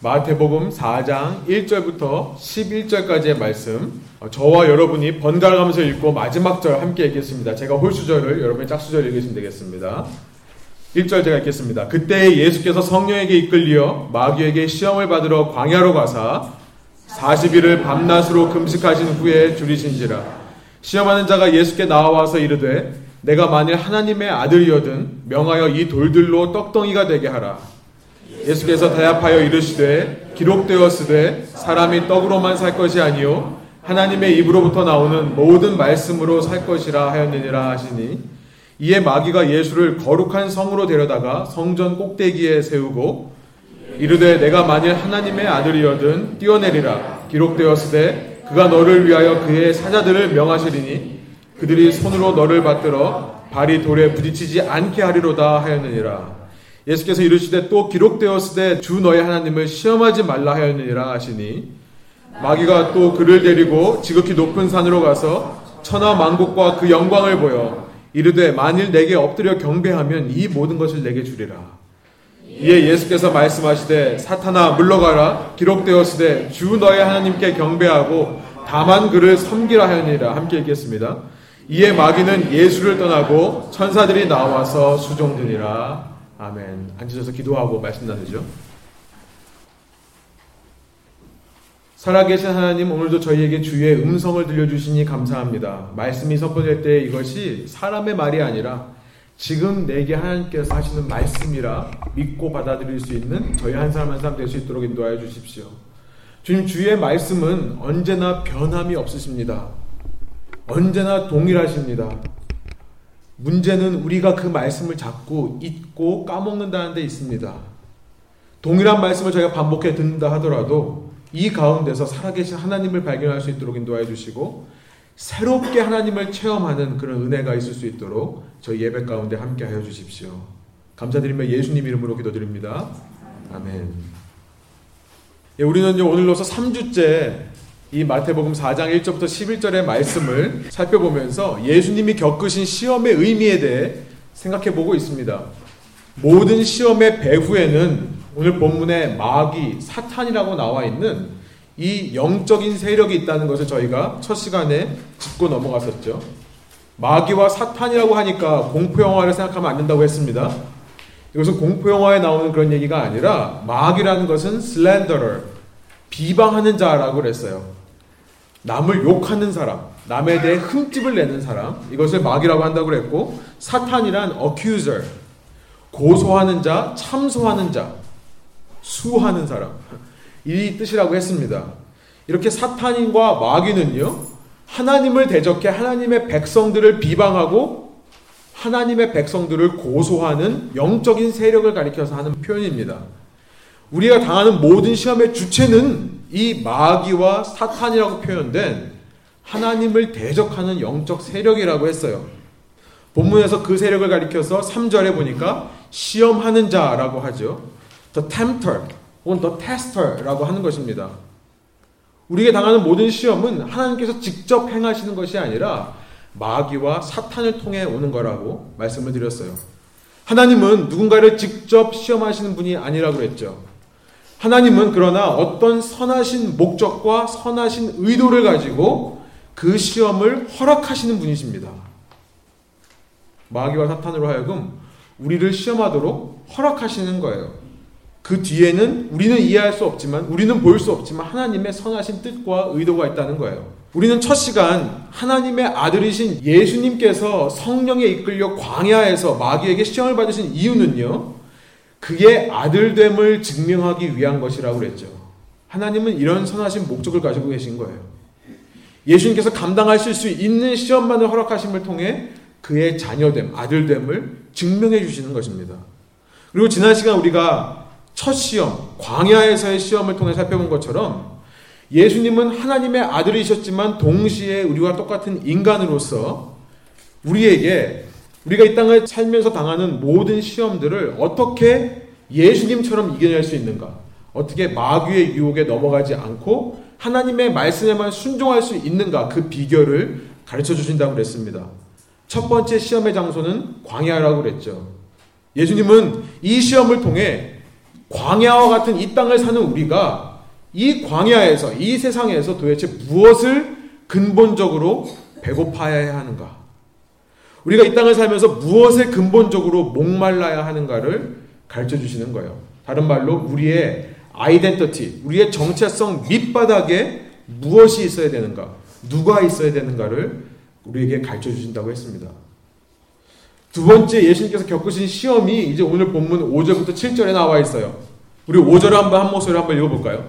마태복음 4장 1절부터 11절까지의 말씀 어, 저와 여러분이 번갈아 가면서 읽고 마지막 절 함께 읽겠습니다. 제가 홀수절을 여러분이 짝수절 읽으시면 되겠습니다. 1절 제가 읽겠습니다. 그때 예수께서 성령에게 이끌리어 마귀에게 시험을 받으러 광야로 가사 40일을 밤낮으로 금식하신 후에 줄이신지라 시험하는 자가 예수께 나와서 이르되 내가 만일 하나님의 아들이거든 명하여 이 돌들로 떡덩이가 되게 하라 예수께서 대합하여 이르시되 기록되었으되 사람이 떡으로만 살 것이 아니요 하나님의 입으로부터 나오는 모든 말씀으로 살 것이라 하였느니라 하시니 이에 마귀가 예수를 거룩한 성으로 데려다가 성전 꼭대기에 세우고 이르되 내가 만일 하나님의 아들이여든 뛰어내리라. 기록되었으되 그가 너를 위하여 그의 사자들을 명하시리니 그들이 손으로 너를 받들어 발이 돌에 부딪히지 않게 하리로다 하였느니라 예수께서 이르시되 또 기록되었으되 주 너의 하나님을 시험하지 말라 하였느니라 하시니 마귀가 또 그를 데리고 지극히 높은 산으로 가서 천하 만국과 그 영광을 보여 이르되 만일 내게 엎드려 경배하면 이 모든 것을 내게 주리라. 이에 예수께서 말씀하시되 사탄아 물러가라 기록되었으되 주 너의 하나님께 경배하고 다만 그를 섬기라 하였느니라 함께 읽겠습니다. 이에 마귀는 예수를 떠나고 천사들이 나와서 수종드니라. 아멘. 앉으셔서 기도하고 말씀 나누죠. 살아계신 하나님, 오늘도 저희에게 주의 음성을 들려주시니 감사합니다. 말씀이 선포될 때 이것이 사람의 말이 아니라 지금 내게 하나님께서 하시는 말씀이라 믿고 받아들일 수 있는 저희 한 사람 한 사람 될 수 있도록 인도하여 주십시오. 주님, 주의 말씀은 언제나 변함이 없으십니다. 언제나 동일하십니다. 문제는 우리가 그 말씀을 잡고 잊고 까먹는다는 데 있습니다. 동일한 말씀을 저희가 반복해 듣는다 하더라도 이 가운데서 살아계신 하나님을 발견할 수 있도록 인도해 주시고 새롭게 하나님을 체험하는 그런 은혜가 있을 수 있도록 저희 예배 가운데 함께 하여 주십시오. 감사드리며 예수님 이름으로 기도드립니다. 아멘. 예, 우리는 오늘로서 3주째 이 마태복음 4장 1절부터 11절의 말씀을 살펴보면서 예수님이 겪으신 시험의 의미에 대해 생각해 보고 있습니다. 모든 시험의 배후에는 오늘 본문에 마귀, 사탄이라고 나와 있는 이 영적인 세력이 있다는 것을 저희가 첫 시간에 짚고 넘어갔었죠. 마귀와 사탄이라고 하니까 공포 영화를 생각하면 안 된다고 했습니다. 이것은 공포 영화에 나오는 그런 얘기가 아니라 마귀라는 것은 슬렌더러 비방하는 자라고 그랬어요. 남을 욕하는 사람, 남에 대해 흠집을 내는 사람, 이것을 마귀라고 한다고 그랬고, 사탄이란 accuser, 고소하는 자, 참소하는 자, 수하는 사람, 이 뜻이라고 했습니다. 이렇게 사탄인과 마귀는요, 하나님을 대적해 하나님의 백성들을 비방하고 하나님의 백성들을 고소하는 영적인 세력을 가리켜서 하는 표현입니다. 우리가 당하는 모든 시험의 주체는 이 마귀와 사탄이라고 표현된 하나님을 대적하는 영적 세력이라고 했어요. 본문에서 그 세력을 가리켜서 3절에 보니까 시험하는 자라고 하죠. The tempter 혹은 the tester라고 하는 것입니다. 우리에게 당하는 모든 시험은 하나님께서 직접 행하시는 것이 아니라 마귀와 사탄을 통해 오는 거라고 말씀을 드렸어요. 하나님은 누군가를 직접 시험하시는 분이 아니라고 했죠. 하나님은 그러나 어떤 선하신 목적과 선하신 의도를 가지고 그 시험을 허락하시는 분이십니다. 마귀와 사탄으로 하여금 우리를 시험하도록 허락하시는 거예요. 그 뒤에는 우리는 이해할 수 없지만, 우리는 볼 수 없지만 하나님의 선하신 뜻과 의도가 있다는 거예요. 우리는 첫 시간 하나님의 아들이신 예수님께서 성령에 이끌려 광야에서 마귀에게 시험을 받으신 이유는요. 그의 아들됨을 증명하기 위한 것이라고 그랬죠. 하나님은 이런 선하신 목적을 가지고 계신 거예요. 예수님께서 감당하실 수 있는 시험만을 허락하심을 통해 그의 자녀됨, 아들됨을 증명해 주시는 것입니다. 그리고 지난 시간 우리가 첫 시험, 광야에서의 시험을 통해 살펴본 것처럼 예수님은 하나님의 아들이셨지만 동시에 우리와 똑같은 인간으로서 우리에게 우리가 이 땅을 살면서 당하는 모든 시험들을 어떻게 예수님처럼 이겨낼 수 있는가? 어떻게 마귀의 유혹에 넘어가지 않고 하나님의 말씀에만 순종할 수 있는가? 그 비결을 가르쳐 주신다고 그랬습니다. 첫 번째 시험의 장소는 광야라고 그랬죠. 예수님은 이 시험을 통해 광야와 같은 이 땅을 사는 우리가 이 광야에서 이 세상에서 도대체 무엇을 근본적으로 배고파야 하는가? 우리가 이 땅을 살면서 무엇에 근본적으로 목말라야 하는가를 가르쳐 주시는 거예요. 다른 말로 우리의 아이덴티티, 우리의 정체성 밑바닥에 무엇이 있어야 되는가, 누가 있어야 되는가를 우리에게 가르쳐 주신다고 했습니다. 두 번째 예수님께서 겪으신 시험이 이제 오늘 본문 5절부터 7절에 나와 있어요. 우리 5절을 한번 한 목소리 한번 읽어볼까요?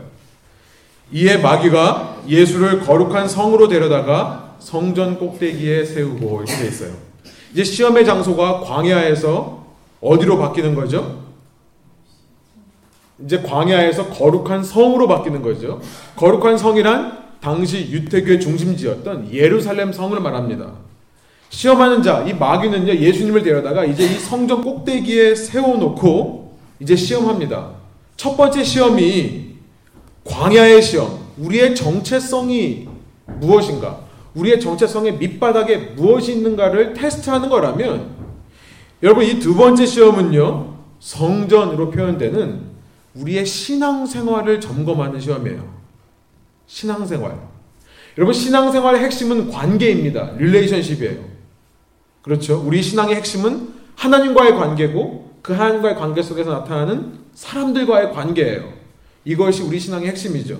이에 마귀가 예수를 거룩한 성으로 데려다가 성전 꼭대기에 세우고 이렇게 있어요. 이제 시험의 장소가 광야에서 어디로 바뀌는 거죠? 이제 광야에서 거룩한 성으로 바뀌는 거죠. 거룩한 성이란 당시 유태교의 중심지였던 예루살렘 성을 말합니다. 시험하는 자, 이 마귀는요, 예수님을 데려다가 이제 이 성전 꼭대기에 세워놓고 이제 시험합니다. 첫 번째 시험이 광야의 시험, 우리의 정체성이 무엇인가, 우리의 정체성의 밑바닥에 무엇이 있는가를 테스트하는 거라면, 여러분, 이 두 번째 시험은요, 성전으로 표현되는 우리의 신앙생활을 점검하는 시험이에요. 신앙생활. 여러분, 신앙생활의 핵심은 관계입니다. relationship이에요. 그렇죠? 우리 신앙의 핵심은 하나님과의 관계고 그 하나님과의 관계 속에서 나타나는 사람들과의 관계예요. 이것이 우리 신앙의 핵심이죠.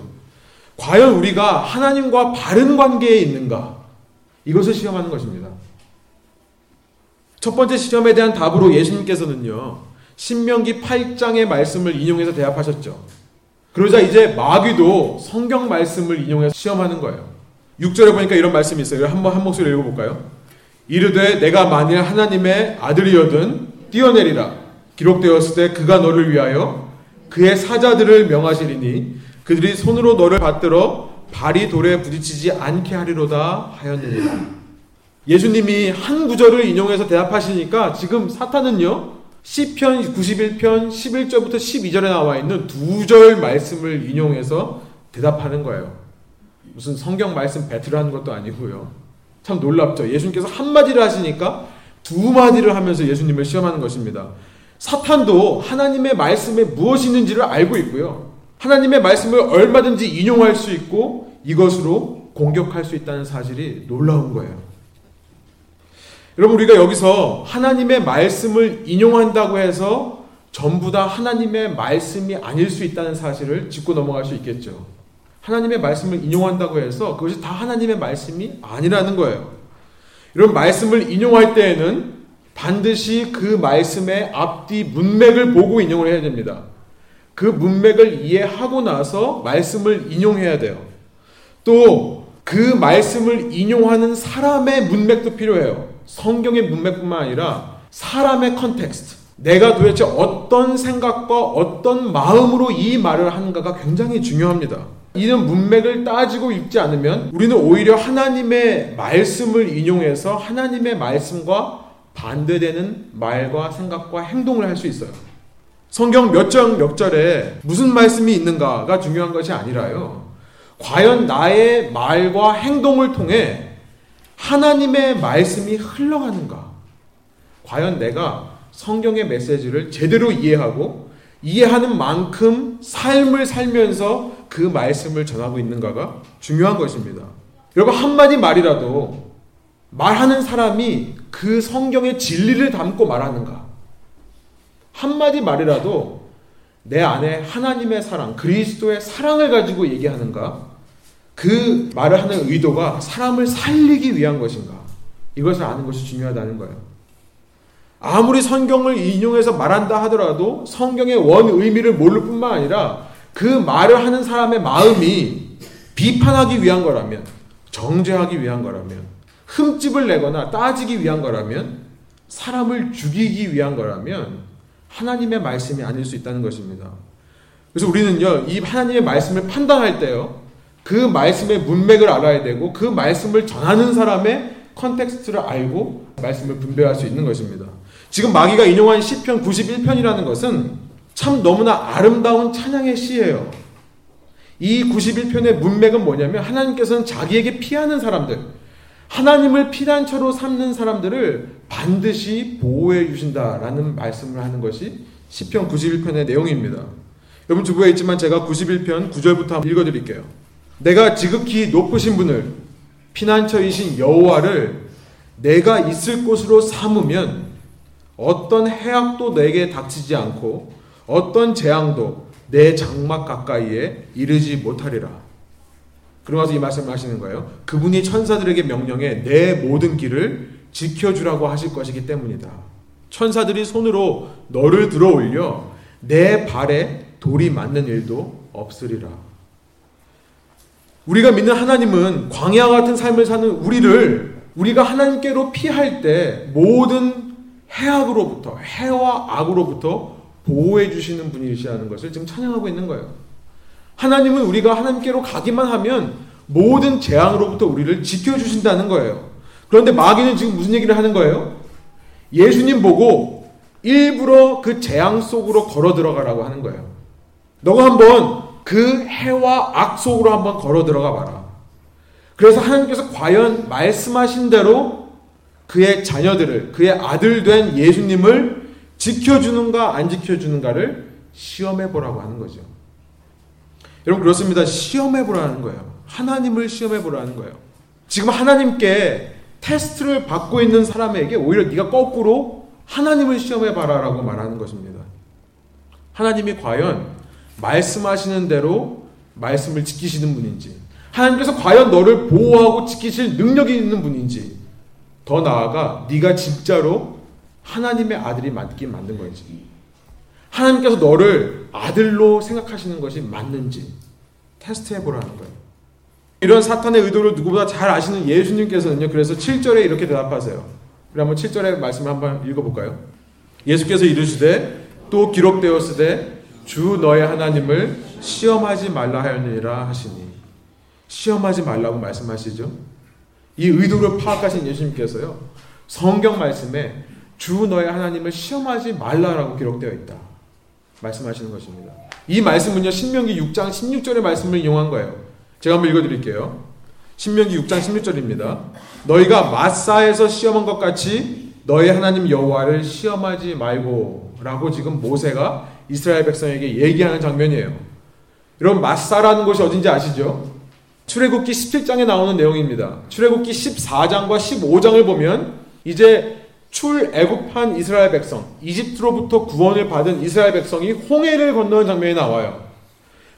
과연 우리가 하나님과 바른 관계에 있는가? 이것을 시험하는 것입니다. 첫 번째 시험에 대한 답으로 예수님께서는요, 신명기 8장의 말씀을 인용해서 대답하셨죠. 그러자 이제 마귀도 성경 말씀을 인용해서 시험하는 거예요. 6절에 보니까 이런 말씀이 있어요. 한번 한 목소리 읽어볼까요? 이르되 내가 만일 하나님의 아들이여든 뛰어내리라. 기록되었을 때 그가 너를 위하여 그의 사자들을 명하시리니 그들이 손으로 너를 받들어 발이 돌에 부딪히지 않게 하리로다 하였느니라. 예수님이 한 구절을 인용해서 대답하시니까 지금 사탄은요. 시편 91편 11절부터 12절에 나와 있는 두 절 말씀을 인용해서 대답하는 거예요. 무슨 성경 말씀 배틀을 하는 것도 아니고요. 참 놀랍죠. 예수님께서 한마디를 하시니까 두 마디를 하면서 예수님을 시험하는 것입니다. 사탄도 하나님의 말씀에 무엇이 있는지를 알고 있고요. 하나님의 말씀을 얼마든지 인용할 수 있고 이것으로 공격할 수 있다는 사실이 놀라운 거예요. 여러분 우리가 여기서 하나님의 말씀을 인용한다고 해서 전부 다 하나님의 말씀이 아닐 수 있다는 사실을 짚고 넘어갈 수 있겠죠. 하나님의 말씀을 인용한다고 해서 그것이 다 하나님의 말씀이 아니라는 거예요. 이런 말씀을 인용할 때에는 반드시 그 말씀의 앞뒤 문맥을 보고 인용을 해야 됩니다. 그 문맥을 이해하고 나서 말씀을 인용해야 돼요. 또 그 말씀을 인용하는 사람의 문맥도 필요해요. 성경의 문맥뿐만 아니라 사람의 context. 내가 도대체 어떤 생각과 어떤 마음으로 이 말을 하는가가 굉장히 중요합니다. 이런 문맥을 따지고 읽지 않으면 우리는 오히려 하나님의 말씀을 인용해서 하나님의 말씀과 반대되는 말과 생각과 행동을 할 수 있어요. 성경 몇 장 몇 절에 무슨 말씀이 있는가가 중요한 것이 아니라요. 과연 나의 말과 행동을 통해 하나님의 말씀이 흘러가는가? 과연 내가 성경의 메시지를 제대로 이해하고 이해하는 만큼 삶을 살면서 그 말씀을 전하고 있는가가 중요한 것입니다. 여러분, 한마디 말이라도 말하는 사람이 그 성경의 진리를 담고 말하는가? 한마디 말이라도 내 안에 하나님의 사랑, 그리스도의 사랑을 가지고 얘기하는가? 그 말을 하는 의도가 사람을 살리기 위한 것인가? 이것을 아는 것이 중요하다는 거예요. 아무리 성경을 인용해서 말한다 하더라도 성경의 원 의미를 모를 뿐만 아니라 그 말을 하는 사람의 마음이 비판하기 위한 거라면, 정죄하기 위한 거라면, 흠집을 내거나 따지기 위한 거라면, 사람을 죽이기 위한 거라면 하나님의 말씀이 아닐 수 있다는 것입니다. 그래서 우리는요, 이 하나님의 말씀을 판단할 때요, 그 말씀의 문맥을 알아야 되고 그 말씀을 전하는 사람의 context를 알고 말씀을 분별할 수 있는 것입니다. 지금 마귀가 인용한 시편 91편이라는 것은 참 너무나 아름다운 찬양의 시예요. 이 91편의 문맥은 뭐냐면 하나님께서는 자기에게 피하는 사람들, 하나님을 피난처로 삼는 사람들을 반드시 보호해 주신다라는 말씀을 하는 것이 시편 91편의 내용입니다. 여러분 주부에 있지만 제가 91편 9절부터 읽어 드릴게요. 내가 지극히 높으신 분을 피난처이신 여호와를 내가 있을 곳으로 삼으면 어떤 해악도 내게 닥치지 않고 어떤 재앙도 내 장막 가까이에 이르지 못하리라. 그러면서 이 말씀을 하시는 거예요. 그분이 천사들에게 명령해 내 모든 길을 지켜주라고 하실 것이기 때문이다. 천사들이 손으로 너를 들어 올려 내 발에 돌이 맞는 일도 없으리라. 우리가 믿는 하나님은 광야 같은 삶을 사는 우리를 우리가 하나님께로 피할 때 모든 해악으로부터 해와 악으로부터 보호해 주시는 분이시라는 것을 지금 찬양하고 있는 거예요. 하나님은 우리가 하나님께로 가기만 하면 모든 재앙으로부터 우리를 지켜 주신다는 거예요. 그런데 마귀는 지금 무슨 얘기를 하는 거예요? 예수님 보고 일부러 그 재앙 속으로 걸어 들어가라고 하는 거예요. 너가 한번 그 해와 악 속으로 한번 걸어 들어가 봐라. 그래서 하나님께서 과연 말씀하신 대로 그의 자녀들을, 그의 아들 된 예수님을 지켜주는가 안 지켜주는가를 시험해 보라고 하는 거죠. 여러분 그렇습니다. 시험해 보라는 거예요. 하나님을 시험해 보라는 거예요. 지금 하나님께 테스트를 받고 있는 사람에게 오히려 네가 거꾸로 하나님을 시험해 봐라라고 말하는 것입니다. 하나님이 과연 말씀하시는 대로 말씀을 지키시는 분인지, 하나님께서 과연 너를 보호하고 지키실 능력이 있는 분인지, 더 나아가 네가 진짜로 하나님의 아들이 맞긴 맞는 건지, 하나님께서 너를 아들로 생각하시는 것이 맞는지 테스트해 보라는 거예요. 이런 사탄의 의도를 누구보다 잘 아시는 예수님께서는요. 그래서 7절에 이렇게 대답하세요. 우리 한번 7절의 말씀을 한번 읽어 볼까요? 예수께서 이르시되 또 기록되었으되 주 너의 하나님을 시험하지 말라 하였느니라 하시니 시험하지 말라고 말씀하시죠. 이 의도를 파악하신 예수님께서요. 성경 말씀에 주 너의 하나님을 시험하지 말라라고 기록되어 있다. 말씀하시는 것입니다. 이 말씀은요. 신명기 6장 16절의 말씀을 이용한 거예요. 제가 한번 읽어드릴게요. 신명기 6장 16절입니다. 너희가 마사에서 시험한 것 같이 너희 하나님 여호와를 시험하지 말고 라고 지금 모세가 이스라엘 백성에게 얘기하는 장면이에요. 여러분 마사라는 곳이 어딘지 아시죠? 출애굽기 17장에 나오는 내용입니다. 출애굽기 14장과 15장을 보면 이제 출애굽한 이스라엘 백성, 이집트로부터 구원을 받은 이스라엘 백성이 홍해를 건너는 장면이 나와요.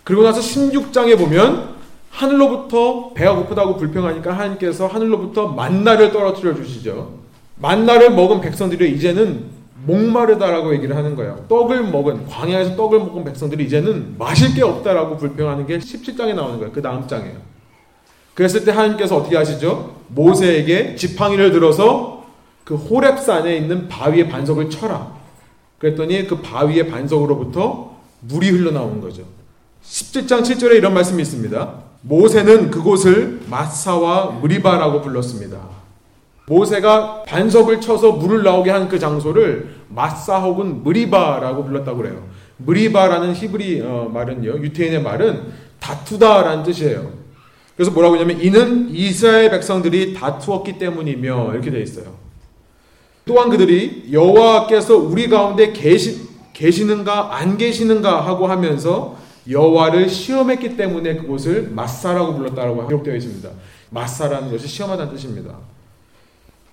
그리고 나서 16장에 보면 하늘로부터 배가 고프다고 불평하니까 하나님께서 하늘로부터 만나를 떨어뜨려 주시죠. 만나를 먹은 백성들이 이제는 목마르다라고 얘기를 하는 거예요. 떡을 먹은 광야에서 떡을 먹은 백성들이 이제는 마실 게 없다라고 불평하는 게 17장에 나오는 거예요. 그 다음 장에요. 그랬을 때 하나님께서 어떻게 하시죠? 모세에게 지팡이를 들어서 그 호랩산에 있는 바위의 반석을 쳐라. 그랬더니 그 바위의 반석으로부터 물이 흘러나오는 거죠. 17장 7절에 이런 말씀이 있습니다. 모세는 그곳을 마사와 무리바라고 불렀습니다. 모세가 반석을 쳐서 물을 나오게 한 그 장소를 마사 혹은 무리바라고 불렀다고 그래요. 무리바라는 히브리 어, 말은요, 유태인의 말은 다투다라는 뜻이에요. 그래서 뭐라고 하냐면 이는 이스라엘 백성들이 다투었기 때문이며 이렇게 되어 있어요. 또한 그들이 여호와께서 우리 가운데 계시, 계시는가 안 계시는가 하고 하면서 여호와를 시험했기 때문에 그곳을 마사라고 불렀다라고 기록되어 있습니다. 마사라는 것이 시험하다는 뜻입니다.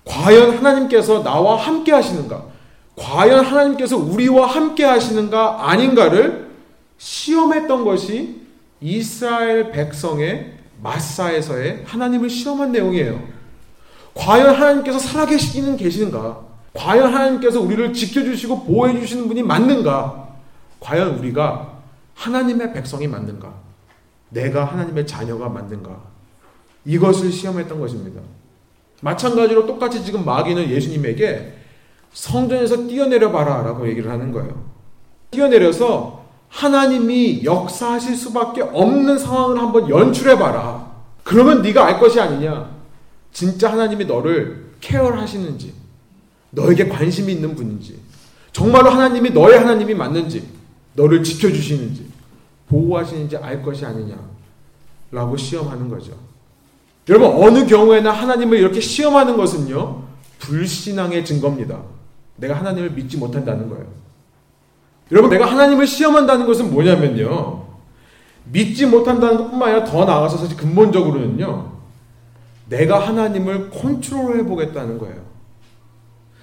과연 하나님께서 나와 함께 하시는가? 과연 하나님께서 우리와 함께 하시는가 아닌가를 시험했던 것이 이스라엘 백성의 마사에서의 하나님을 시험한 내용이에요. 과연 하나님께서 살아계시기는 계시는가? 과연 하나님께서 우리를 지켜주시고 보호해주시는 분이 맞는가? 과연 우리가 하나님의 백성이 맞는가? 내가 하나님의 자녀가 맞는가? 이것을 시험했던 것입니다. 마찬가지로 똑같이 지금 마귀는 예수님에게 성전에서 뛰어내려 봐라 라고 얘기를 하는 거예요. 뛰어내려서 하나님이 역사하실 수밖에 없는 상황을 한번 연출해 봐라. 그러면 네가 알 것이 아니냐. 진짜 하나님이 너를 케어하시는지, 너에게 관심이 있는 분인지, 정말로 하나님이 너의 하나님이 맞는지, 너를 지켜주시는지 보호하시는지 알 것이 아니냐 라고 시험하는 거죠. 여러분 어느 경우에나 하나님을 이렇게 시험하는 것은요 불신앙의 증거입니다. 내가 하나님을 믿지 못한다는 거예요. 여러분, 내가 하나님을 시험한다는 것은 뭐냐면요. 믿지 못한다는 것뿐만 아니라 더 나아가서 사실 근본적으로는요. 내가 하나님을 컨트롤해 보겠다는 거예요.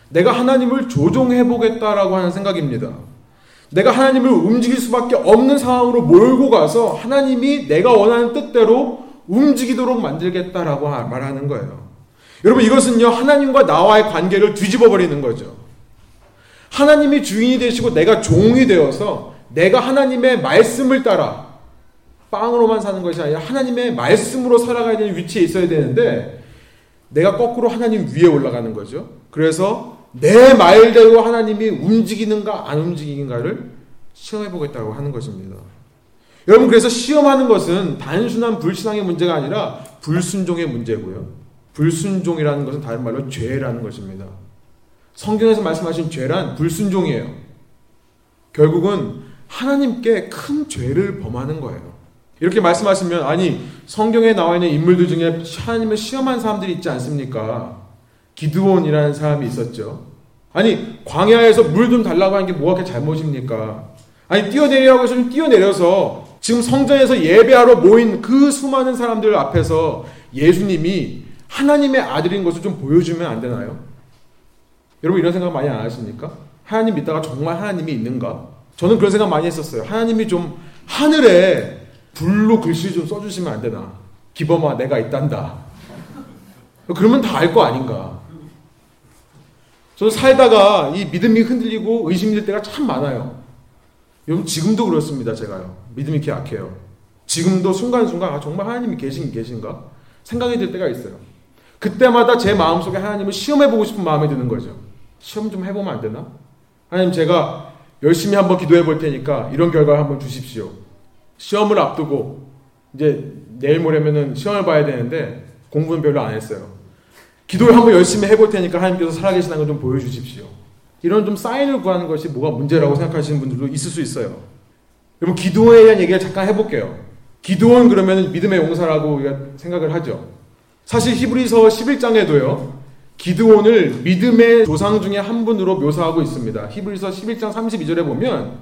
내가 하나님을 조종해 보겠다라고 하는 생각입니다. 내가 하나님을 움직일 수밖에 없는 상황으로 몰고 가서 하나님이 내가 원하는 뜻대로 움직이도록 만들겠다라고 말하는 거예요. 여러분 이것은요 하나님과 나와의 관계를 뒤집어 버리는 거죠. 하나님이 주인이 되시고 내가 종이 되어서 내가 하나님의 말씀을 따라 빵으로만 사는 것이 아니라 하나님의 말씀으로 살아가야 되는 위치에 있어야 되는데 내가 거꾸로 하나님 위에 올라가는 거죠. 그래서 내 말대로 하나님이 움직이는가 안 움직이는가를 시험해 보겠다고 하는 것입니다. 여러분 그래서 시험하는 것은 단순한 불신앙의 문제가 아니라 불순종의 문제고요. 불순종이라는 것은 다른 말로 죄라는 것입니다. 성경에서 말씀하신 죄란 불순종이에요. 결국은 하나님께 큰 죄를 범하는 거예요. 이렇게 말씀하시면 아니 성경에 나와 있는 인물들 중에 하나님을 시험한 사람들이 있지 않습니까? 기드온이라는 사람이 있었죠. 아니 광야에서 물 좀 달라고 하는 게 뭐가 그렇게 잘못입니까? 아니 뛰어내리라고 해서 좀 뛰어내려서 지금 성전에서 예배하러 모인 그 수많은 사람들 앞에서 예수님이 하나님의 아들인 것을 좀 보여주면 안 되나요? 여러분 이런 생각 많이 안 하십니까? 하나님 믿다가 정말 하나님이 있는가? 저는 그런 생각 많이 했었어요. 하나님이 좀 하늘에 불로 글씨 좀 써주시면 안 되나? 기범아 내가 있단다. 그러면 다 알 거 아닌가? 저는 살다가 이 믿음이 흔들리고 의심이 될 때가 참 많아요. 여러분 지금도 그렇습니다. 제가요. 믿음이 이렇게 약해요. 지금도 순간순간 아, 정말 하나님이 계신 계신가 생각이 들 때가 있어요. 그때마다 제 마음속에 하나님을 시험해 보고 싶은 마음이 드는 거죠. 시험 좀 해보면 안 되나? 하나님 제가 열심히 한번 기도해 볼 테니까 이런 결과 한번 주십시오. 시험을 앞두고 이제 내일 모레면은 시험을 봐야 되는데 공부는 별로 안 했어요. 기도를 한번 열심히 해볼 테니까 하나님께서 살아계시는 걸 좀 보여주십시오. 이런 좀 사인을 구하는 것이 뭐가 문제라고 생각하시는 분들도 있을 수 있어요. 여러분 기도에 대한 얘기를 잠깐 해볼게요. 기도원 그러면 믿음의 용사라고 우리가 생각을 하죠. 사실 히브리서 11장에도요. 기드온을 믿음의 조상 중에 한 분으로 묘사하고 있습니다. 히브리서 11장 32절에 보면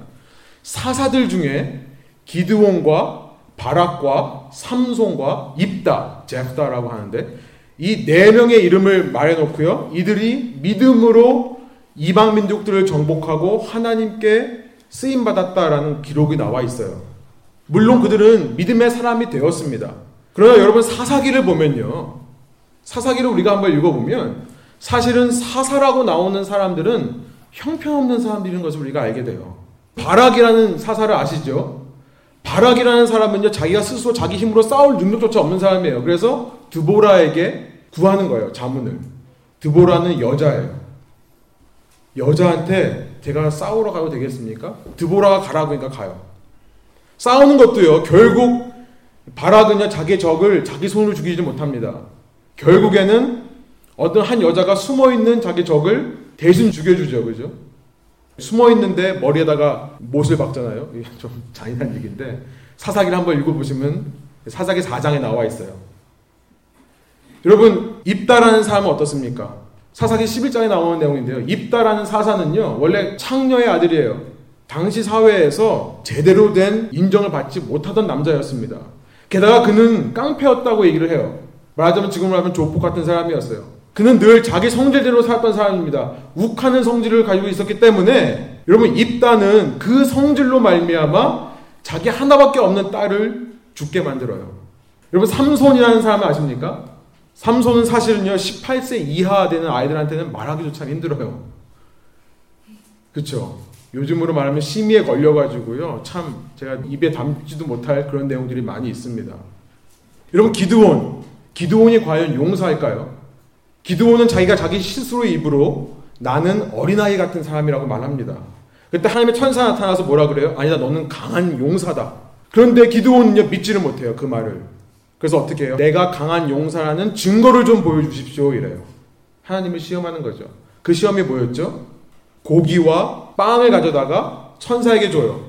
사사들 중에 기드온과 바락과 삼손과 입다, 제프다라고 하는데 이 네 명의 이름을 말해놓고요. 이들이 믿음으로 이방 민족들을 정복하고 하나님께 쓰임 받았다라는 기록이 나와 있어요. 물론 그들은 믿음의 사람이 되었습니다. 그러나 여러분 사사기를 보면요. 사사기를 우리가 한번 읽어보면 사실은 사사라고 나오는 사람들은 형편없는 사람들인 것을 우리가 알게 돼요. 바락이라는 사사를 아시죠? 바락이라는 사람은요, 자기가 스스로 자기 힘으로 싸울 능력조차 없는 사람이에요. 그래서 드보라에게 구하는 거예요, 자문을. 드보라는 여자예요. 여자한테 제가 싸우러 가도 되겠습니까? 드보라가 가라고 하니까 가요. 싸우는 것도요, 결국 바락은요, 자기 적을 자기 손으로 죽이지 못합니다. 결국에는 어떤 한 여자가 숨어 있는 자기 적을 대신 죽여주죠. 그죠? 숨어 있는데 머리에다가 못을 박잖아요. 좀 잔인한 얘기인데 사사기를 한번 읽어보시면 사사기 4장에 나와 있어요. 여러분 입다라는 사람은 어떻습니까? 사사기 11장에 나오는 내용인데요. 입다라는 사사는요 원래 창녀의 아들이에요. 당시 사회에서 제대로 된 인정을 받지 못하던 남자였습니다. 게다가 그는 깡패였다고 얘기를 해요. 말하자면 지금으로 하면 조폭 같은 사람이었어요. 그는 늘 자기 성질대로 살았던 사람입니다. 욱하는 성질을 가지고 있었기 때문에 여러분 입다는 그 성질로 말미암아 자기 하나밖에 없는 딸을 죽게 만들어요. 여러분 삼손이라는 사람을 아십니까? 삼손은 사실은요 18세 이하 되는 아이들한테는 말하기조차 힘들어요. 그렇죠? 요즘으로 말하면 심의에 걸려가지고요 참 제가 입에 담지도 못할 그런 내용들이 많이 있습니다. 여러분 기드온 기드온이 과연 용사일까요? 기드온은 자기가 자기 스스로의 입으로 나는 어린아이 같은 사람이라고 말합니다. 그때 하나님의 천사 나타나서 뭐라 그래요? 아니다, 너는 강한 용사다. 그런데 기드온은요, 믿지를 못해요, 그 말을. 그래서 어떻게 해요? 내가 강한 용사라는 증거를 좀 보여주십시오, 이래요. 하나님을 시험하는 거죠. 그 시험이 뭐였죠? 고기와 빵을 가져다가 천사에게 줘요.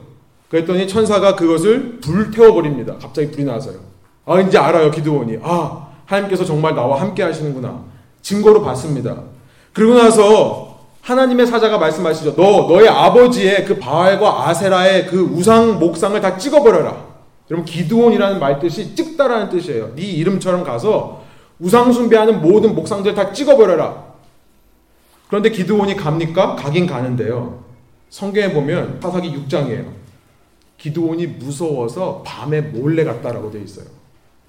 그랬더니 천사가 그것을 불태워버립니다. 갑자기 불이 나서요. 아, 이제 알아요, 기드온이. 아, 하나님께서 정말 나와 함께 하시는구나. 증거로 봤습니다. 그리고 나서 하나님의 사자가 말씀하시죠. 너 너의 아버지의 그 바알과 아세라의 그 우상 목상을 다 찍어버려라. 여러분 기드온이라는 말 뜻이 찍다라는 뜻이에요. 네 이름처럼 가서 우상 숭배하는 모든 목상들 다 찍어버려라. 그런데 기드온이 갑니까? 가긴 가는데요. 성경에 보면 사사기 6장이에요. 기드온이 무서워서 밤에 몰래 갔다라고 되어 있어요.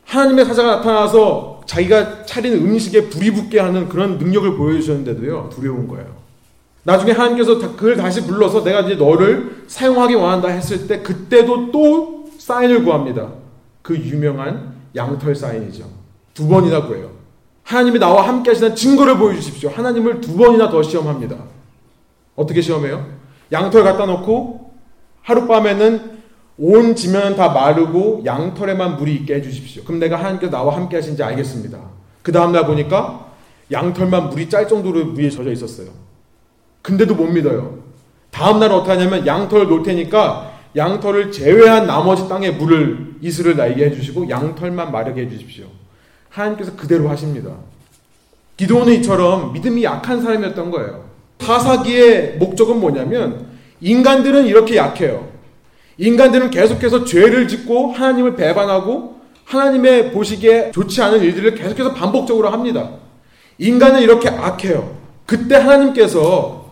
하나님의 사자가 나타나서 자기가 차린 음식에 불이 붙게 하는 그런 능력을 보여주셨는데도요, 두려운 거예요. 나중에 하나님께서 그걸 다시 불러서 내가 이제 너를 사용하기 원한다 했을 때, 그때도 또 사인을 구합니다. 그 유명한 양털 사인이죠. 두 번이나 구해요. 하나님이 나와 함께 하시는 증거를 보여주십시오. 하나님을 두 번이나 더 시험합니다. 어떻게 시험해요? 양털 갖다 놓고 하룻밤에는 온 지면은 다 마르고 양털에만 물이 있게 해주십시오. 그럼 내가 하나님께서 나와 함께 하신지 알겠습니다. 그 다음날 보니까 양털만 물이 짤 정도로 물에 젖어 있었어요. 근데도 못 믿어요. 다음날 어떻게 하냐면 양털을 놓을 테니까 양털을 제외한 나머지 땅에 물을 이슬을 날게 해주시고 양털만 마르게 해주십시오. 하나님께서 그대로 하십니다. 기도원은 이처럼 믿음이 약한 사람이었던 거예요. 사사기의 목적은 뭐냐면 인간들은 이렇게 약해요. 인간들은 계속해서 죄를 짓고 하나님을 배반하고 하나님의 보시기에 좋지 않은 일들을 계속해서 반복적으로 합니다. 인간은 이렇게 악해요. 그때 하나님께서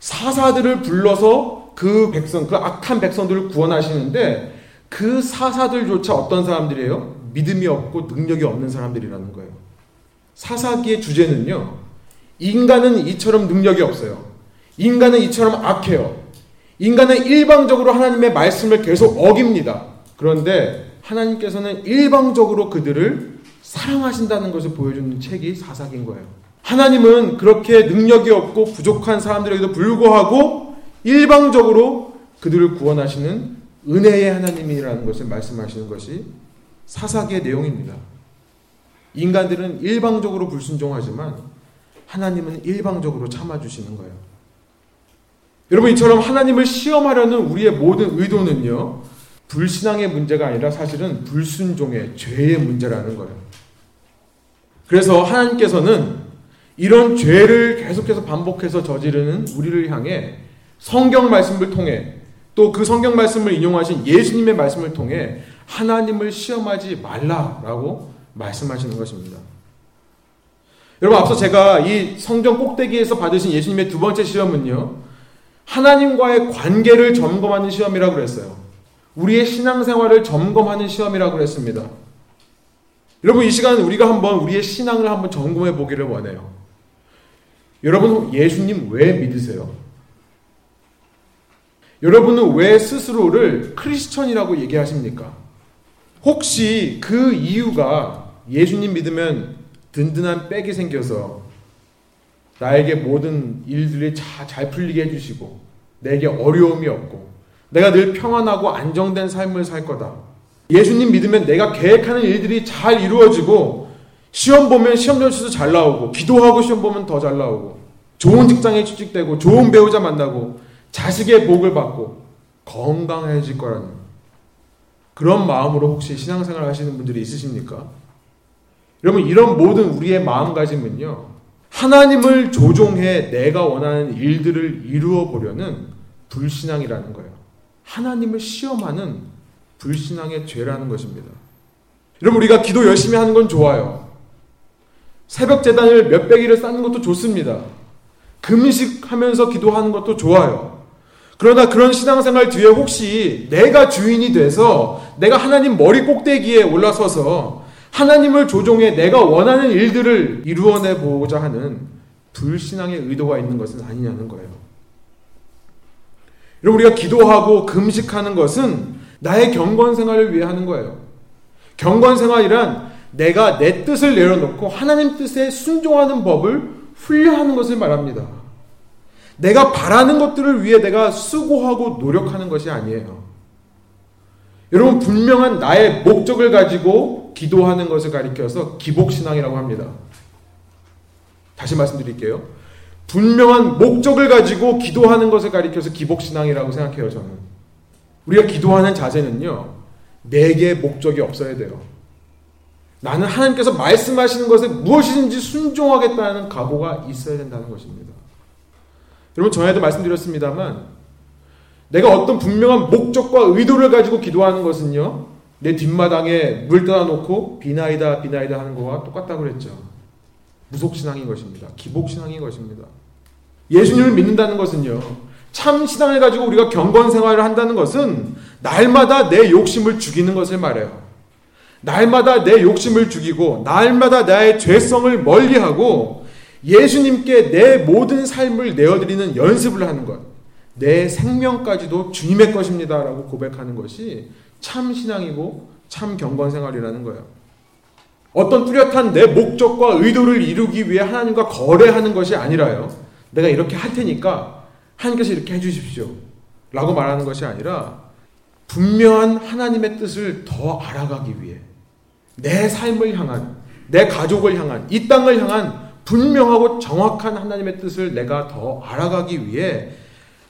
사사들을 불러서 그 백성, 그 악한 백성들을 구원하시는데 그 사사들조차 어떤 사람들이에요? 믿음이 없고 능력이 없는 사람들이라는 거예요. 사사기의 주제는요. 인간은 이처럼 능력이 없어요. 인간은 이처럼 악해요. 인간은 일방적으로 하나님의 말씀을 계속 어깁니다. 그런데 하나님께서는 일방적으로 그들을 사랑하신다는 것을 보여주는 책이 사사기인 거예요. 하나님은 그렇게 능력이 없고 부족한 사람들에게도 불구하고 일방적으로 그들을 구원하시는 은혜의 하나님이라는 것을 말씀하시는 것이 사사기의 내용입니다. 인간들은 일방적으로 불순종하지만 하나님은 일방적으로 참아주시는 거예요. 여러분 이처럼 하나님을 시험하려는 우리의 모든 의도는요. 불신앙의 문제가 아니라 사실은 불순종의 죄의 문제라는 거예요. 그래서 하나님께서는 이런 죄를 계속해서 반복해서 저지르는 우리를 향해 성경 말씀을 통해 또 그 성경 말씀을 인용하신 예수님의 말씀을 통해 하나님을 시험하지 말라라고 말씀하시는 것입니다. 여러분 앞서 제가 이 성경 꼭대기에서 받으신 예수님의 두 번째 시험은요. 하나님과의 관계를 점검하는 시험이라고 그랬어요. 우리의 신앙생활을 점검하는 시험이라고 그랬습니다. 여러분 이 시간 우리가 한번 우리의 신앙을 한번 점검해 보기를 원해요. 여러분 예수님 왜 믿으세요? 여러분은 왜 스스로를 크리스천이라고 얘기하십니까? 혹시 그 이유가 예수님 믿으면 든든한 백이 생겨서 나에게 모든 일들이 잘 풀리게 해주시고 내게 어려움이 없고 내가 늘 평안하고 안정된 삶을 살 거다. 예수님 믿으면 내가 계획하는 일들이 잘 이루어지고 시험 보면 시험 점수도 잘 나오고 기도하고 시험 보면 더 잘 나오고 좋은 직장에 취직되고 좋은 배우자 만나고 자식의 복을 받고 건강해질 거라는 그런 마음으로 혹시 신앙생활 하시는 분들이 있으십니까? 여러분 이런 모든 우리의 마음가짐은요 하나님을 조종해 내가 원하는 일들을 이루어 보려는 불신앙이라는 거예요. 하나님을 시험하는 불신앙의 죄라는 것입니다. 여러분 우리가 기도 열심히 하는 건 좋아요. 새벽 재단을 몇백 일을 쌓는 것도 좋습니다. 금식하면서 기도하는 것도 좋아요. 그러나 그런 신앙생활 뒤에 혹시 내가 주인이 돼서 내가 하나님 머리 꼭대기에 올라서서 하나님을 조종해 내가 원하는 일들을 이루어내 보고자 하는 불신앙의 의도가 있는 것은 아니냐는 거예요. 여러분 우리가 기도하고 금식하는 것은 나의 경건 생활을 위해 하는 거예요. 경건 생활이란 내가 내 뜻을 내려놓고 하나님 뜻에 순종하는 법을 훈련하는 것을 말합니다. 내가 바라는 것들을 위해 내가 수고하고 노력하는 것이 아니에요. 여러분 분명한 나의 목적을 가지고 기도하는 것을 가리켜서 기복신앙이라고 합니다. 다시 말씀드릴게요. 분명한 목적을 가지고 기도하는 것을 가리켜서 기복신앙이라고 생각해요, 저는. 우리가 기도하는 자세는요, 내게 목적이 없어야 돼요. 나는 하나님께서 말씀하시는 것에 무엇이든지 순종하겠다는 각오가 있어야 된다는 것입니다. 여러분 전에도 말씀드렸습니다만 내가 어떤 분명한 목적과 의도를 가지고 기도하는 것은요. 내 뒷마당에 물 떠다 놓고 비나이다 비나이다 하는 거와 똑같다고 그랬죠. 무속신앙인 것입니다. 기복신앙인 것입니다. 예수님을 믿는다는 것은요. 참 신앙을 가지고 우리가 경건 생활을 한다는 것은 날마다 내 욕심을 죽이는 것을 말해요. 날마다 내 욕심을 죽이고 날마다 나의 죄성을 멀리하고 예수님께 내 모든 삶을 내어드리는 연습을 하는 것. 내 생명까지도 주님의 것입니다라고 고백하는 것이 참 신앙이고 참 경건 생활이라는 거예요. 어떤 뚜렷한 내 목적과 의도를 이루기 위해 하나님과 거래하는 것이 아니라요. 내가 이렇게 할 테니까 하나님께서 이렇게 해주십시오. 라고 말하는 것이 아니라 분명한 하나님의 뜻을 더 알아가기 위해 내 삶을 향한, 내 가족을 향한, 이 땅을 향한 분명하고 정확한 하나님의 뜻을 내가 더 알아가기 위해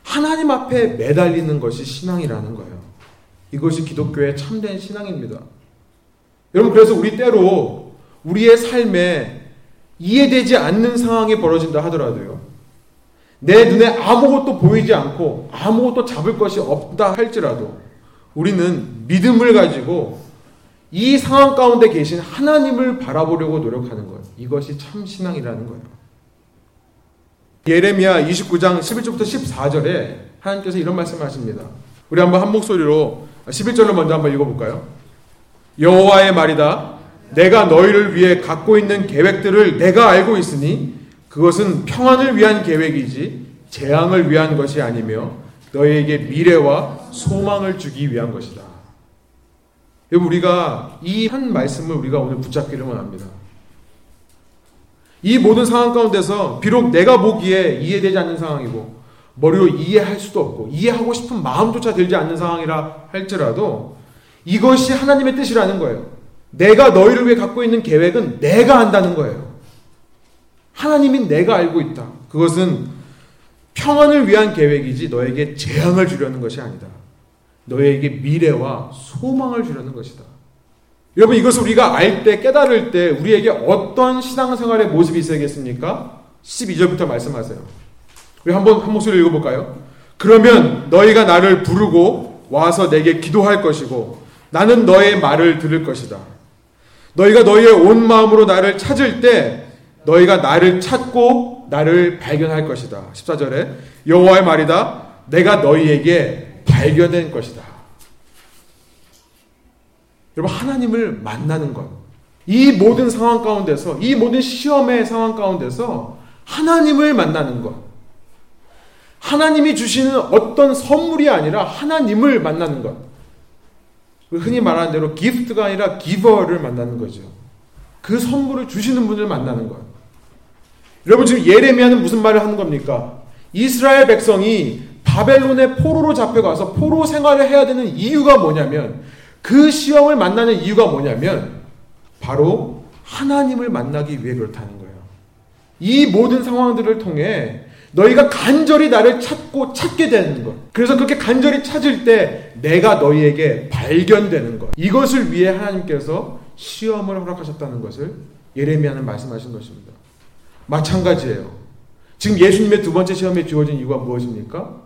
하나님 앞에 매달리는 것이 신앙이라는 거예요. 이것이 기독교의 참된 신앙입니다. 여러분, 그래서 우리 때로 우리의 삶에 이해되지 않는 상황이 벌어진다 하더라도요. 내 눈에 아무것도 보이지 않고 아무것도 잡을 것이 없다 할지라도 우리는 믿음을 가지고 이 상황 가운데 계신 하나님을 바라보려고 노력하는 것. 이것이 참 신앙이라는 거예요. 예레미야 29장 11절부터 14절에 하나님께서 이런 말씀을 하십니다. 우리 한번 한 목소리로 11절을 먼저 한번 읽어볼까요? 여호와의 말이다. 내가 너희를 위해 갖고 있는 계획들을 내가 알고 있으니 그것은 평안을 위한 계획이지 재앙을 위한 것이 아니며 너희에게 미래와 소망을 주기 위한 것이다. 우리가 이 한 말씀을 우리가 오늘 붙잡기를 원합니다. 이 모든 상황 가운데서 비록 내가 보기에 이해되지 않는 상황이고 머리로 이해할 수도 없고 이해하고 싶은 마음조차 들지 않는 상황이라 할지라도 이것이 하나님의 뜻이라는 거예요. 내가 너희를 위해 갖고 있는 계획은 내가 한다는 거예요. 하나님이 내가 알고 있다. 그것은 평안을 위한 계획이지 너에게 재앙을 주려는 것이 아니다. 너에게 미래와 소망을 주려는 것이다. 여러분 이것을 우리가 알 때 깨달을 때 우리에게 어떤 신앙생활의 모습이 있어야겠습니까? 12절부터 말씀하세요. 우리 한번 한 목소리 읽어볼까요? 그러면 너희가 나를 부르고 와서 내게 기도할 것이고 나는 너의 말을 들을 것이다. 너희가 너희의 온 마음으로 나를 찾을 때 너희가 나를 찾고 나를 발견할 것이다. 14절에 여호와의 말이다. 내가 너희에게 발견된 것이다. 여러분 하나님을 만나는 것. 이 모든 상황 가운데서 이 모든 시험의 상황 가운데서 하나님을 만나는 것. 하나님이 주시는 어떤 선물이 아니라 하나님을 만나는 것. 흔히 말하는 대로 기프트가 아니라 기버를 만나는 거죠. 그 선물을 주시는 분을 만나는 것. 여러분 지금 예레미야는 무슨 말을 하는 겁니까? 이스라엘 백성이 바벨론의 포로로 잡혀가서 포로 생활을 해야 되는 이유가 뭐냐면 그 시험을 만나는 이유가 뭐냐면 바로 하나님을 만나기 위해 그렇다는 거예요. 이 모든 상황들을 통해 너희가 간절히 나를 찾고 찾게 되는 것. 그래서 그렇게 간절히 찾을 때 내가 너희에게 발견되는 것. 이것을 위해 하나님께서 시험을 허락하셨다는 것을 예레미야는 말씀하신 것입니다. 마찬가지예요. 지금 예수님의 두 번째 시험에 주어진 이유가 무엇입니까?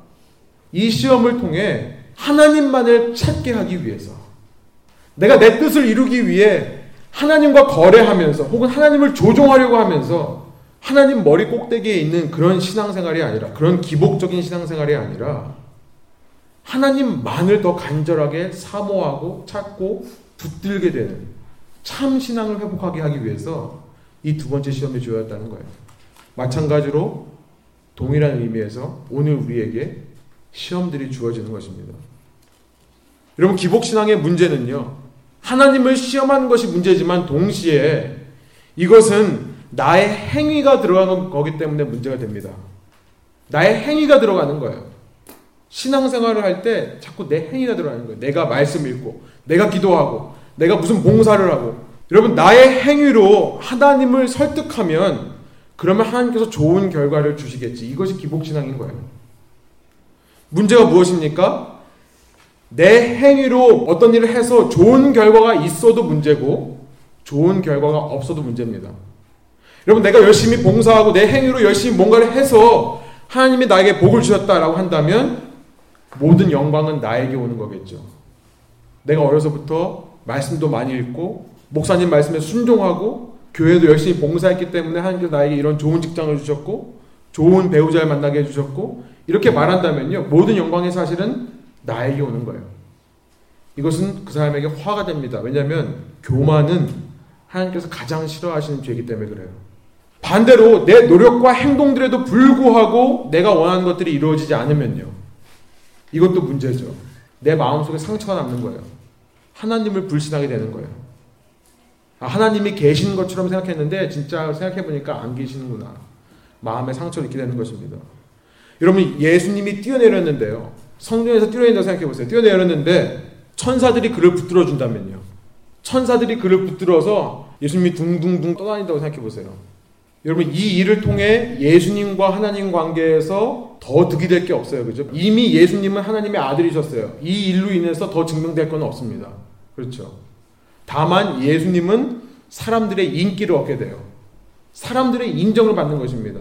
이 시험을 통해 하나님만을 찾게 하기 위해서 내가 내 뜻을 이루기 위해 하나님과 거래하면서 혹은 하나님을 조종하려고 하면서 하나님 머리 꼭대기에 있는 그런 신앙생활이 아니라 그런 기복적인 신앙생활이 아니라 하나님만을 더 간절하게 사모하고 찾고 붙들게 되는 참 신앙을 회복하게 하기 위해서 이 두 번째 시험에 주어졌다는 거예요. 마찬가지로 동일한 의미에서 오늘 우리에게 시험들이 주어지는 것입니다. 여러분 기복신앙의 문제는요. 하나님을 시험하는 것이 문제지만 동시에 이것은 나의 행위가 들어가는 거기 때문에 문제가 됩니다. 나의 행위가 들어가는 거예요. 신앙생활을 할 때 자꾸 내 행위가 들어가는 거예요. 내가 말씀 읽고, 내가 기도하고, 내가 무슨 봉사를 하고. 여러분, 나의 행위로 하나님을 설득하면 그러면 하나님께서 좋은 결과를 주시겠지. 이것이 기복신앙인 거예요. 문제가 무엇입니까? 내 행위로 어떤 일을 해서 좋은 결과가 있어도 문제고 좋은 결과가 없어도 문제입니다. 여러분 내가 열심히 봉사하고 내 행위로 열심히 뭔가를 해서 하나님이 나에게 복을 주셨다라고 한다면 모든 영광은 나에게 오는 거겠죠. 내가 어려서부터 말씀도 많이 읽고 목사님 말씀에 순종하고 교회도 열심히 봉사했기 때문에 하나님께서 나에게 이런 좋은 직장을 주셨고 좋은 배우자를 만나게 해주셨고 이렇게 말한다면요 모든 영광이 사실은 나에게 오는 거예요. 이것은 그 사람에게 화가 됩니다. 왜냐하면 교만은 하나님께서 가장 싫어하시는 죄이기 때문에 그래요. 반대로 내 노력과 행동들에도 불구하고 내가 원하는 것들이 이루어지지 않으면요. 이것도 문제죠. 내 마음속에 상처가 남는 거예요. 하나님을 불신하게 되는 거예요. 아, 하나님이 계신 것처럼 생각했는데 진짜 생각해보니까 안 계시는구나. 마음에 상처를 입게 되는 것입니다. 여러분 예수님이 뛰어내렸는데요. 성전에서 뛰어내린다고 생각해보세요. 뛰어내렸는데 천사들이 그를 붙들어 준다면요. 천사들이 그를 붙들어서 예수님이 둥둥둥 떠다닌다고 생각해보세요. 여러분 이 일을 통해 예수님과 하나님 관계에서 더 득이 될 게 없어요. 그죠? 이미 예수님은 하나님의 아들이셨어요. 이 일로 인해서 더 증명될 건 없습니다. 그렇죠. 다만 예수님은 사람들의 인기를 얻게 돼요. 사람들의 인정을 받는 것입니다.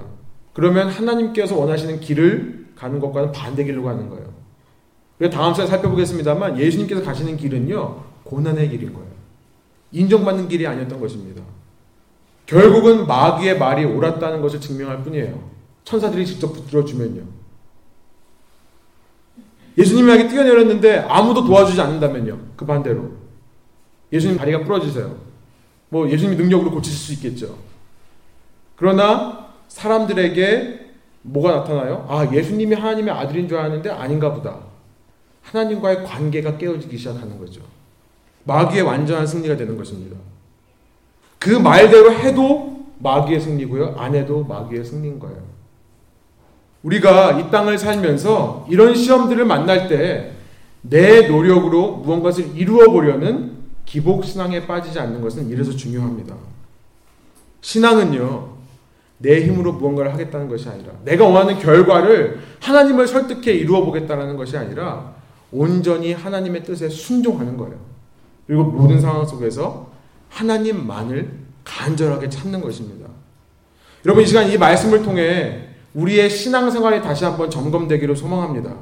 그러면 하나님께서 원하시는 길을 가는 것과는 반대 길로 가는 거예요. 그래서 다음 시간에 살펴보겠습니다만 예수님께서 가시는 길은요 고난의 길인 거예요. 인정받는 길이 아니었던 것입니다. 결국은 마귀의 말이 옳았다는 것을 증명할 뿐이에요. 천사들이 직접 붙들어주면요. 예수님에게 뛰어내렸는데 아무도 도와주지 않는다면요. 그 반대로. 예수님 다리가 부러지세요. 뭐 예수님 능력으로 고치실 수 있겠죠. 그러나 사람들에게 뭐가 나타나요? 아, 예수님이 하나님의 아들인 줄 알았는데 아닌가 보다. 하나님과의 관계가 깨어지기 시작하는 거죠. 마귀의 완전한 승리가 되는 것입니다. 그 말대로 해도 마귀의 승리고요. 안 해도 마귀의 승리인 거예요. 우리가 이 땅을 살면서 이런 시험들을 만날 때 내 노력으로 무언가를 이루어 보려는 기복 신앙에 빠지지 않는 것은 이래서 중요합니다. 신앙은요. 내 힘으로 무언가를 하겠다는 것이 아니라 내가 원하는 결과를 하나님을 설득해 이루어 보겠다는 것이 아니라 온전히 하나님의 뜻에 순종하는 거예요. 그리고 모든 상황 속에서 하나님만을 간절하게 찾는 것입니다. 여러분 이 시간 이 말씀을 통해 우리의 신앙생활이 다시 한번 점검되기를 소망합니다.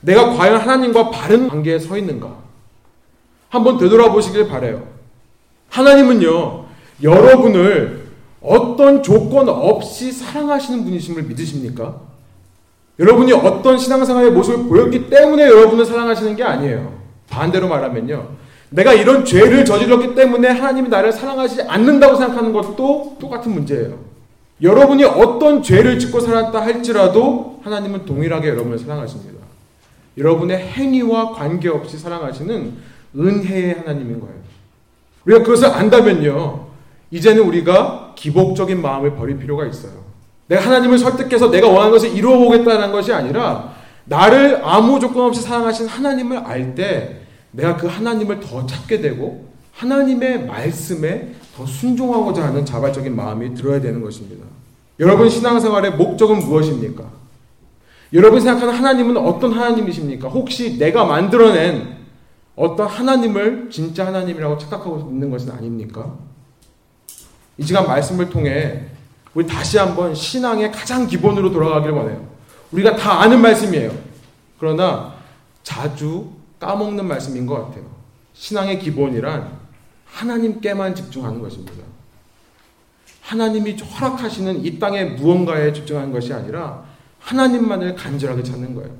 내가 과연 하나님과 바른 관계에 서 있는가? 한번 되돌아보시길 바래요. 하나님은요, 여러분을 어떤 조건 없이 사랑하시는 분이심을 믿으십니까? 여러분이 어떤 신앙생활의 모습을 보였기 때문에 여러분을 사랑하시는 게 아니에요. 반대로 말하면요. 내가 이런 죄를 저질렀기 때문에 하나님이 나를 사랑하지 않는다고 생각하는 것도 똑같은 문제예요. 여러분이 어떤 죄를 짓고 살았다 할지라도 하나님은 동일하게 여러분을 사랑하십니다. 여러분의 행위와 관계없이 사랑하시는 은혜의 하나님인 거예요. 우리가 그것을 안다면요. 이제는 우리가 기복적인 마음을 버릴 필요가 있어요. 내가 하나님을 설득해서 내가 원하는 것을 이루어 보겠다는 것이 아니라 나를 아무 조건 없이 사랑하신 하나님을 알때 내가 그 하나님을 더 찾게 되고 하나님의 말씀에 더 순종하고자 하는 자발적인 마음이 들어야 되는 것입니다. 여러분 신앙생활의 목적은 무엇입니까? 여러분 생각하는 하나님은 어떤 하나님이십니까? 혹시 내가 만들어낸 어떤 하나님을 진짜 하나님이라고 착각하고 있는 것은 아닙니까? 이 시간 말씀을 통해 우리 다시 한번 신앙의 가장 기본으로 돌아가기를 원해요. 우리가 다 아는 말씀이에요. 그러나 자주 까먹는 말씀인 것 같아요. 신앙의 기본이란 하나님께만 집중하는 것입니다. 하나님이 허락하시는 이 땅의 무언가에 집중하는 것이 아니라 하나님만을 간절하게 찾는 거예요.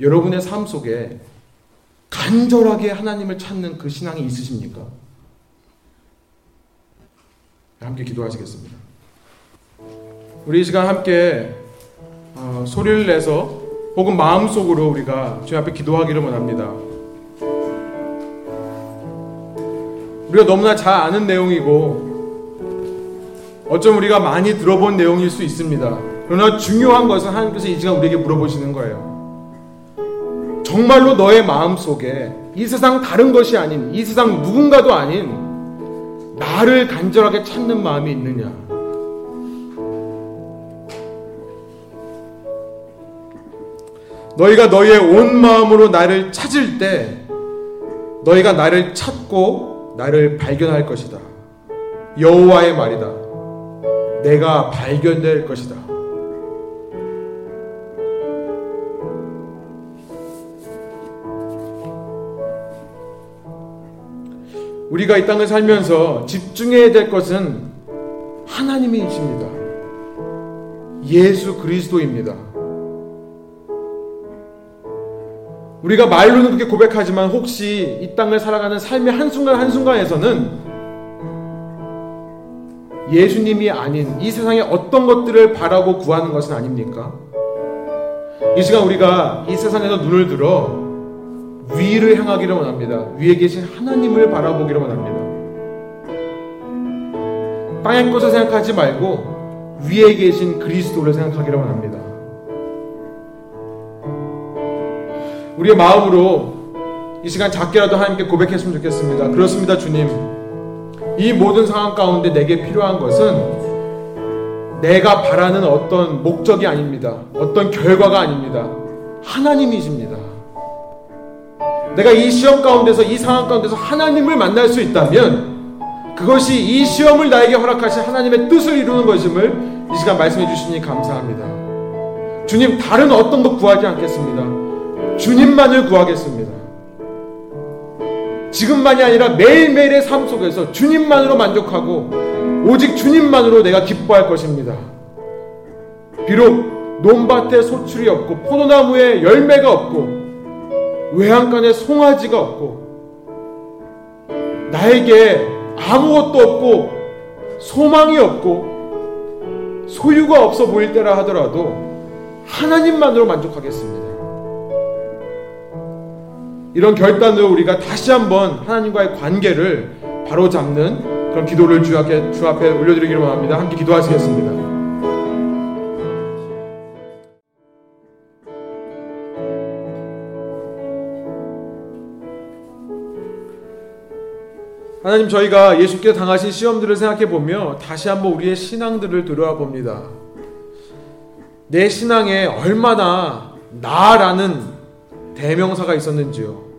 여러분의 삶 속에 간절하게 하나님을 찾는 그 신앙이 있으십니까? 함께 기도하시겠습니다. 우리 이 시간 함께 어, 소리를 내서 혹은 마음속으로 우리가 주님 앞에 기도하기를 원합니다. 우리가 너무나 잘 아는 내용이고 어쩜 우리가 많이 들어본 내용일 수 있습니다. 그러나 중요한 것은 하나님께서 이 시간 우리에게 물어보시는 거예요. 정말로 너의 마음 속에 이 세상 다른 것이 아닌 이 세상 누군가도 아닌 나를 간절하게 찾는 마음이 있느냐? 너희가 너희의 온 마음으로 나를 찾을 때 너희가 나를 찾고 나를 발견할 것이다. 여호와의 말이다. 내가 발견될 것이다. 우리가 이 땅을 살면서 집중해야 될 것은 하나님이십니다. 예수 그리스도입니다. 우리가 말로는 그렇게 고백하지만 혹시 이 땅을 살아가는 삶의 한순간 한순간에서는 예수님이 아닌 이 세상의 어떤 것들을 바라고 구하는 것은 아닙니까? 이 시간 우리가 이 세상에서 눈을 들어 위를 향하기를 원합니다. 위에 계신 하나님을 바라보기를 원합니다. 땅의 것을 생각하지 말고 위에 계신 그리스도를 생각하기를 원합니다. 우리의 마음으로 이 시간 작게라도 하나님께 고백했으면 좋겠습니다. 그렇습니다, 주님. 이 모든 상황 가운데 내게 필요한 것은 내가 바라는 어떤 목적이 아닙니다. 어떤 결과가 아닙니다. 하나님이십니다. 내가 이 시험 가운데서 이 상황 가운데서 하나님을 만날 수 있다면 그것이 이 시험을 나에게 허락하신 하나님의 뜻을 이루는 것임을 이 시간 말씀해 주시니 감사합니다. 주님 다른 어떤 것 구하지 않겠습니다. 주님만을 구하겠습니다. 지금만이 아니라 매일매일의 삶 속에서 주님만으로 만족하고 오직 주님만으로 내가 기뻐할 것입니다. 비록 논밭에 소출이 없고 포도나무에 열매가 없고 외양간에 송아지가 없고 나에게 아무것도 없고 소망이 없고 소유가 없어 보일 때라 하더라도 하나님만으로 만족하겠습니다. 이런 결단으로 우리가 다시 한번 하나님과의 관계를 바로 잡는 그런 기도를 주 앞에, 주 앞에 올려드리기를 원합니다. 함께 기도하시겠습니다. 하나님 저희가 예수께서 당하신 시험들을 생각해 보며 다시 한번 우리의 신앙들을 돌아봅니다. 내 신앙에 얼마나 나라는 대명사가 있었는지요.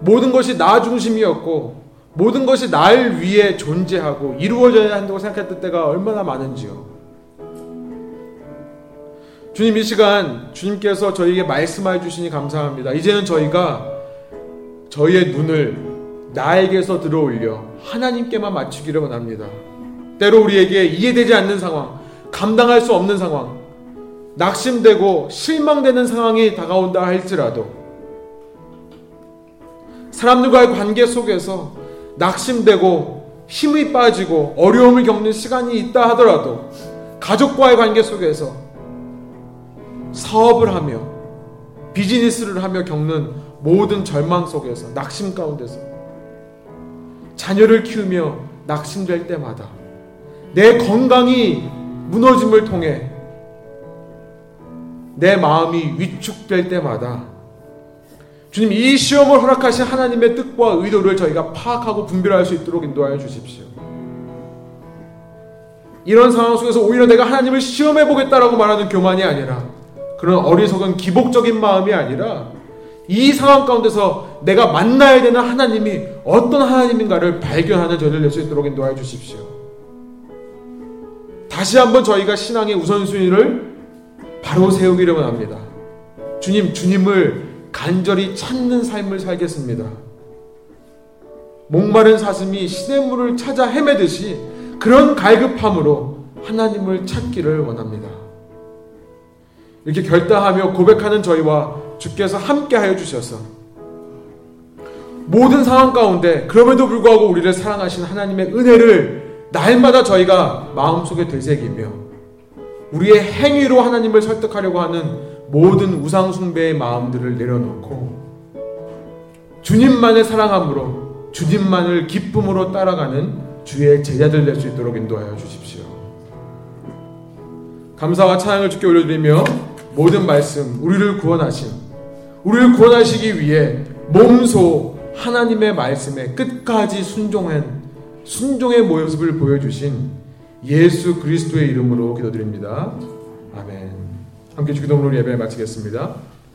모든 것이 나 중심이었고 모든 것이 날 위해 존재하고 이루어져야 한다고 생각했던 때가 얼마나 많은지요. 주님 이 시간 주님께서 저희에게 말씀해 주시니 감사합니다. 이제는 저희가 저희의 눈을 나에게서 들어올려 하나님께만 맞추기를 원합니다. 때로 우리에게 이해되지 않는 상황, 감당할 수 없는 상황, 낙심되고 실망되는 상황이 다가온다 할지라도 사람들과의 관계 속에서 낙심되고 힘이 빠지고 어려움을 겪는 시간이 있다 하더라도 가족과의 관계 속에서 사업을 하며 비즈니스를 하며 겪는 모든 절망 속에서 낙심 가운데서 자녀를 키우며 낙심될 때마다 내 건강이 무너짐을 통해 내 마음이 위축될 때마다 주님 이 시험을 허락하신 하나님의 뜻과 의도를 저희가 파악하고 분별할 수 있도록 인도하여 주십시오. 이런 상황 속에서 오히려 내가 하나님을 시험해 보겠다라고 말하는 교만이 아니라 그런 어리석은 기복적인 마음이 아니라 이 상황 가운데서 내가 만나야 되는 하나님이 어떤 하나님인가를 발견하는 저를 낼 수 있도록 인도하여 주십시오. 다시 한번 저희가 신앙의 우선순위를 바로 세우기를 원합니다. 주님, 주님을 간절히 찾는 삶을 살겠습니다. 목마른 사슴이 시냇물을 찾아 헤매듯이 그런 갈급함으로 하나님을 찾기를 원합니다. 이렇게 결단하며 고백하는 저희와 주께서 함께 하여 주셔서 모든 상황 가운데 그럼에도 불구하고 우리를 사랑하신 하나님의 은혜를 날마다 저희가 마음속에 되새기며 우리의 행위로 하나님을 설득하려고 하는 모든 우상숭배의 마음들을 내려놓고 주님만의 사랑함으로 주님만을 기쁨으로 따라가는 주의 제자들 될 수 있도록 인도하여 주십시오. 감사와 찬양을 주께 올려드리며 모든 말씀 우리를 구원하신 우리를 구원하시기 위해 몸소 하나님의 말씀에 끝까지 순종한 순종의 모습을 보여주신 예수 그리스도의 이름으로 기도드립니다. 아멘. 함께 주기도문으로 예배 마치겠습니다.